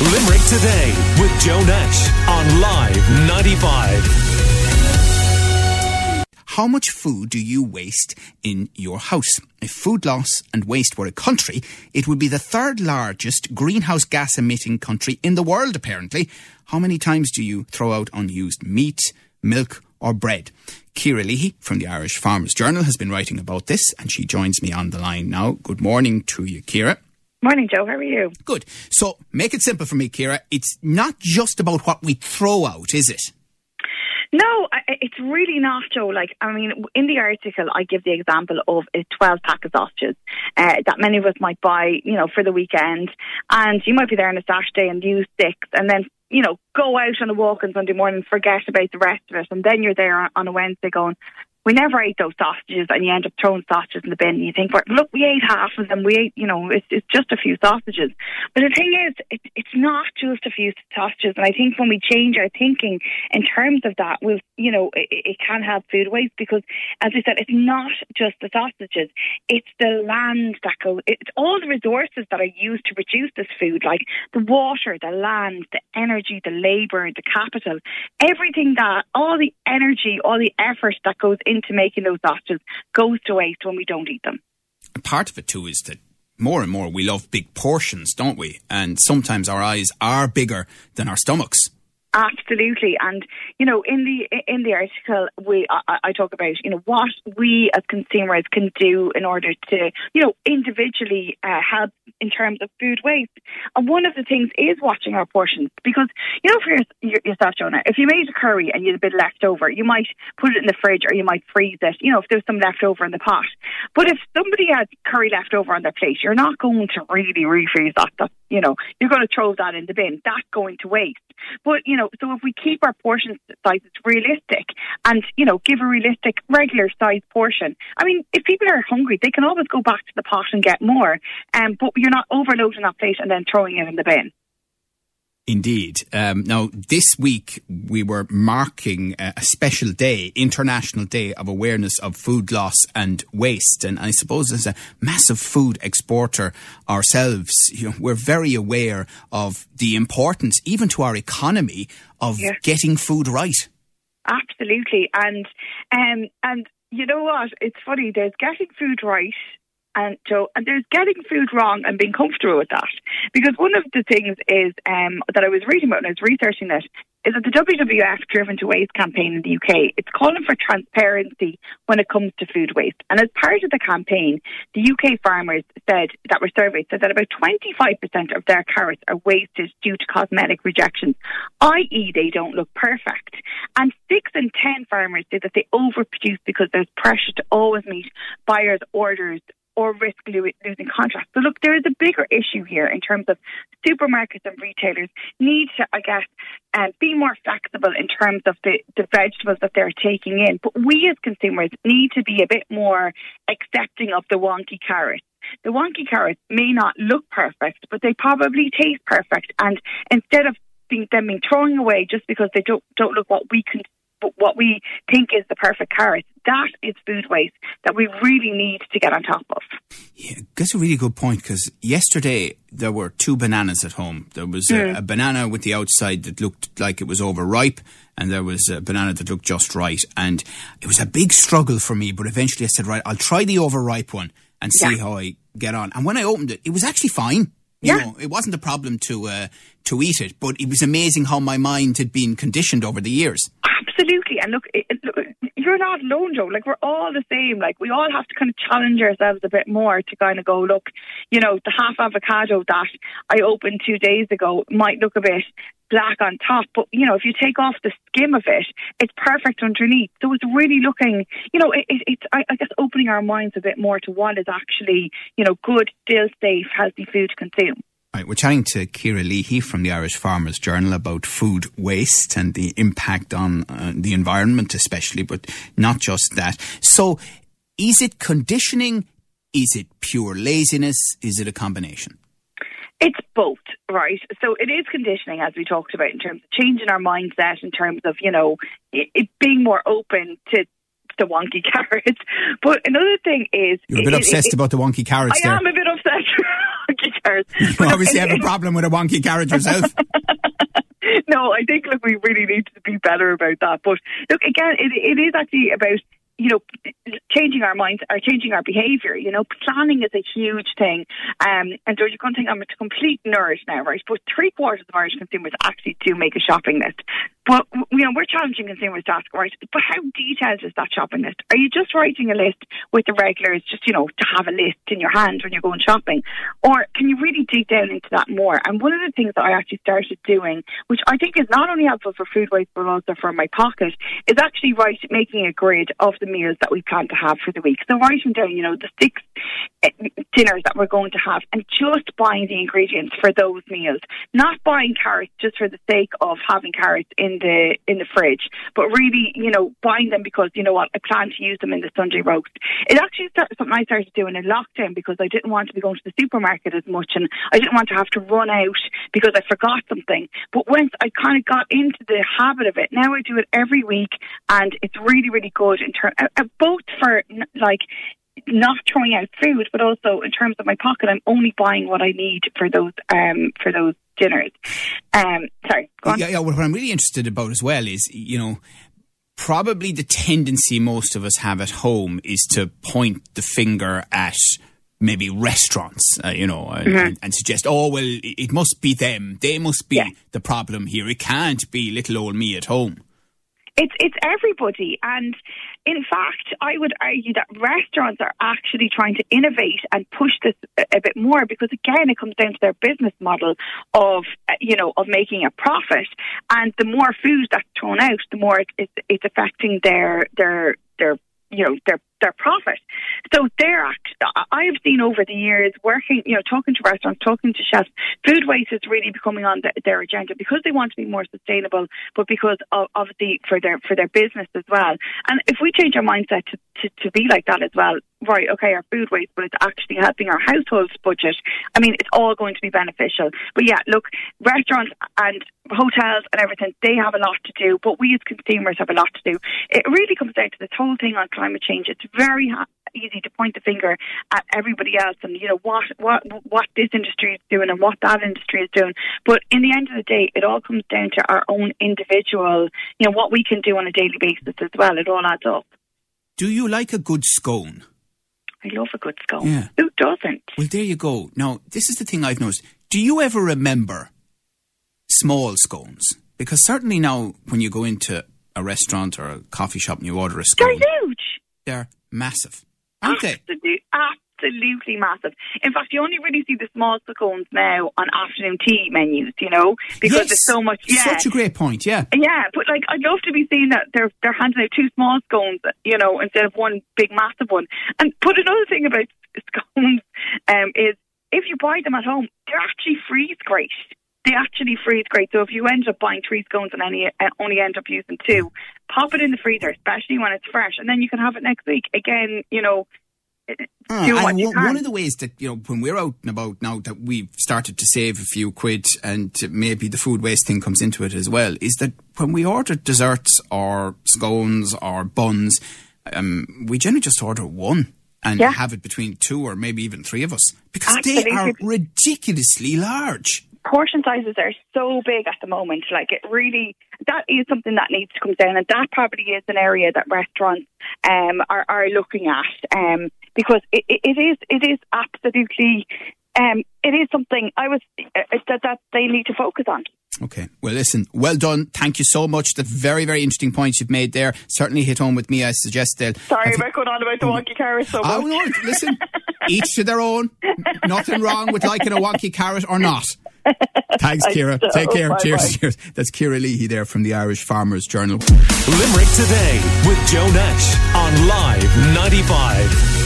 Limerick Today with Joe Nash on Live 95. How much food do you waste in your house? If food loss and waste were a country, it would be the third largest greenhouse gas emitting country in the world, apparently. How many times do you throw out unused meat, milk, or bread? Ciara Leahy from the Irish Farmers Journal has been writing about this, and she joins me on the line now. Good morning to you, Ciara. Morning, Joe. How are you? Good. So, make it simple for me, Ciara. It's not just about what we throw out, is it? No, it's really not, Joe. Like, I mean, in the article, I give the example of a 12 pack of sausages uh, that many of us might buy, you know, for the weekend. And you might be there on a Saturday and use six and then, you know, go out on a walk on Sunday morning, forget about the rest of it. And then you're there on a Wednesday going, we never ate those sausages and you end up throwing sausages in the bin and you think, look, we ate half of them. We ate, you know, it's, it's just a few sausages. But the thing is, it, it's not just a few sausages. And I think when we change our thinking in terms of that, we'll, you know, it, it can help food waste because, as I said, it's not just the sausages. It's the land that goes, it's all the resources that are used to produce this food, like the water, the land, the energy, the labour, the capital, everything that, all the energy, all the effort that goes into making those sausages goes to waste when we don't eat them. Part of it too is that more and more we love big portions, don't we? And sometimes our eyes are bigger than our stomachs. Absolutely, and you know, in the in the article, we I, I, talk about you know what we as consumers can do in order to you know individually uh, help in terms of food waste. And one of the things is watching our portions because you know for your, yourself, Jonah, if you made a curry and you had a bit left over, you might put it in the fridge or you might freeze it. You know, if there's some left over in the pot. But if somebody had curry left over on their plate, you're not going to really refreeze that. That's you know, you're going to throw that in the bin. That's going to waste. But, you know, so if we keep our portion sizes realistic and, you know, give a realistic regular size portion, I mean, if people are hungry, they can always go back to the pot and get more. Um, but you're not overloading that plate and then throwing it in the bin. Indeed. Um, now, this week we were marking a special day, International Day of Awareness of Food Loss and Waste. And I suppose as a massive food exporter ourselves, you know, we're very aware of the importance, even to our economy, of yeah. getting food right. Absolutely. And, um, and you know what? It's funny. There's getting food right and so, and there's getting food wrong and being comfortable with that. Because one of the things is um, that I was reading about and I was researching this is that the WWF Driven to Waste campaign in the UK, it's calling for transparency when it comes to food waste. And as part of the campaign, the UK farmers said that were surveyed said that about 25% of their carrots are wasted due to cosmetic rejections, i.e. they don't look perfect. And six in 10 farmers say that they overproduce because there's pressure to always meet buyers' orders or risk losing contracts. So, look, there is a bigger issue here in terms of supermarkets and retailers need to, I guess, uh, be more flexible in terms of the, the vegetables that they're taking in. But we as consumers need to be a bit more accepting of the wonky carrots. The wonky carrots may not look perfect, but they probably taste perfect. And instead of being, them being thrown away just because they don't don't look what we can what we think is the perfect carrot. That is food waste that we really need to get on top of. Yeah, that's a really good point because yesterday there were two bananas at home. There was mm. a, a, banana with the outside that looked like it was overripe, and there was a banana that looked just right. And it was a big struggle for me, but eventually I said, right, I'll try the overripe one and see yeah. how I get on. And when I opened it, it was actually fine. You yeah. know, it wasn't a problem to uh, to eat it, but it was amazing how my mind had been conditioned over the years. Absolutely. And look, look, you're not alone, Joe. Like, we're all the same. Like, we all have to kind of challenge ourselves a bit more to kind of go, look, you know, the half avocado that I opened two days ago might look a bit black on top, but, you know, if you take off the skim of it, it's perfect underneath. So it's really looking, you know, it, it, it's, I, I guess, opening our minds a bit more to what is actually, you know, good, still safe, healthy food to consume. Right, we're chatting to Ciara Leahy from the Irish Farmers Journal about food waste and the impact on uh, the environment, especially, but not just that. So, is it conditioning? Is it pure laziness? Is it a combination? It's both, right? So it is conditioning, as we talked about, in terms of changing our mindset, in terms of, you know, it, it being more open to the wonky carrots. But another thing is, you're a bit it, obsessed it, about the wonky carrots. I there. am a bit obsessed carrots. You obviously have a problem with a wonky carriage yourself. no, I think look, we really need to be better about that. But look, again, it, it is actually about you know, changing our minds or changing our behaviour. You know, planning is a huge thing. Um, and going to think I'm a complete nerd now, right? But three quarters of Irish consumers actually do make a shopping list. But, you know, we're challenging consumers to ask, right, but how detailed is that shopping list? Are you just writing a list with the regulars, just, you know, to have a list in your hand when you're going shopping? Or can you really dig down into that more? And one of the things that I actually started doing, which I think is not only helpful for food waste, but also for my pocket, is actually right making a grid of the meals that we plan to have for the week. So writing down, you know, the six dinners that we're going to have and just buying the ingredients for those meals. Not buying carrots just for the sake of having carrots in the in the fridge, but really, you know, buying them because, you know what, I plan to use them in the Sunday roast. It actually started something I started doing in lockdown because I didn't want to be going to the supermarket as much and I didn't want to have to run out because I forgot something. But once I kind of got into the habit of it, now I do it every week and it's really, really good in terms, uh, uh, both for like not throwing out food, but also in terms of my pocket, I'm only buying what I need for those um, for those dinners. Um, sorry, Yeah, yeah. What I'm really interested about as well is you know probably the tendency most of us have at home is to point the finger at maybe restaurants, uh, you know, mm-hmm. and, and, suggest, oh, well, it must be them. They must be yeah. the problem here. It can't be little old me at home. It's it's everybody, and in fact, I would argue that restaurants are actually trying to innovate and push this a, a bit more because, again, it comes down to their business model of uh, you know of making a profit, and the more food that's thrown out, the more it, it's, it's affecting their their their you know their their profit. So they're I have seen over the years working, you know, talking to restaurants, talking to chefs, food waste is really becoming on the, their agenda because they want to be more sustainable, but because of, obviously for their for their business as well. And if we change our mindset to, to, to be like that as well, right, okay, our food waste, but it's actually helping our household's budget. I mean, it's all going to be beneficial. But yeah, look, restaurants and hotels and everything, they have a lot to do, but we as consumers have a lot to do. It really comes down to this whole thing on climate change. It's very easy to point the finger at everybody else and you know what what what this industry is doing and what that industry is doing. But in the end of the day, it all comes down to our own individual, you know, what we can do on a daily basis as well. It all adds up. Do you like a good scone? I love a good scone. Yeah. Who doesn't? Well, there you go. Now, this is the thing I've noticed. Do you ever remember small scones? Because certainly now, when you go into a restaurant or a coffee shop and you order a scone, they're huge. They're massive, aren't Absolute, they? Absolutely massive. In fact, you only really see the small scones now on afternoon tea menus, you know, because yes, there's so much. Yeah, such a great point. Yeah, yeah, but like I'd love to be seeing that they're they're handing out two small scones, you know, instead of one big massive one. And but another thing about scones um, is if you buy them at home, they're actually freeze great they actually freeze great. So if you end up buying three scones and only, uh, only end up using two, pop it in the freezer, especially when it's fresh, and then you can have it next week. Again, you know, mm, one of the ways that you know when we're out and about now that we've started to save a few quid and maybe the food waste thing comes into it as well is that when we order desserts or scones or buns um, we generally just order one and yeah. have it between two or maybe even three of us because Absolutely. they are ridiculously large portion sizes are so big at the moment. Like it really, that is something that needs to come down, and that probably is an area that restaurants um, are, are looking at um, because it, it is it is absolutely um, it is something I was uh, that that they need to focus on. Okay. Well, listen, well done. Thank you so much. The very, very interesting points you've made there certainly hit home with me. I suggest that. Sorry about going on about the wonky carrot so much. Oh, no, listen, each to their own. Nothing wrong with liking a wonky carrot or not. Thanks, Ciara. Take care. Bye cheers, bye. cheers. That's Ciara Leahy there from the Irish Farmers Journal. Limerick Today with Joe Nash on Live 95.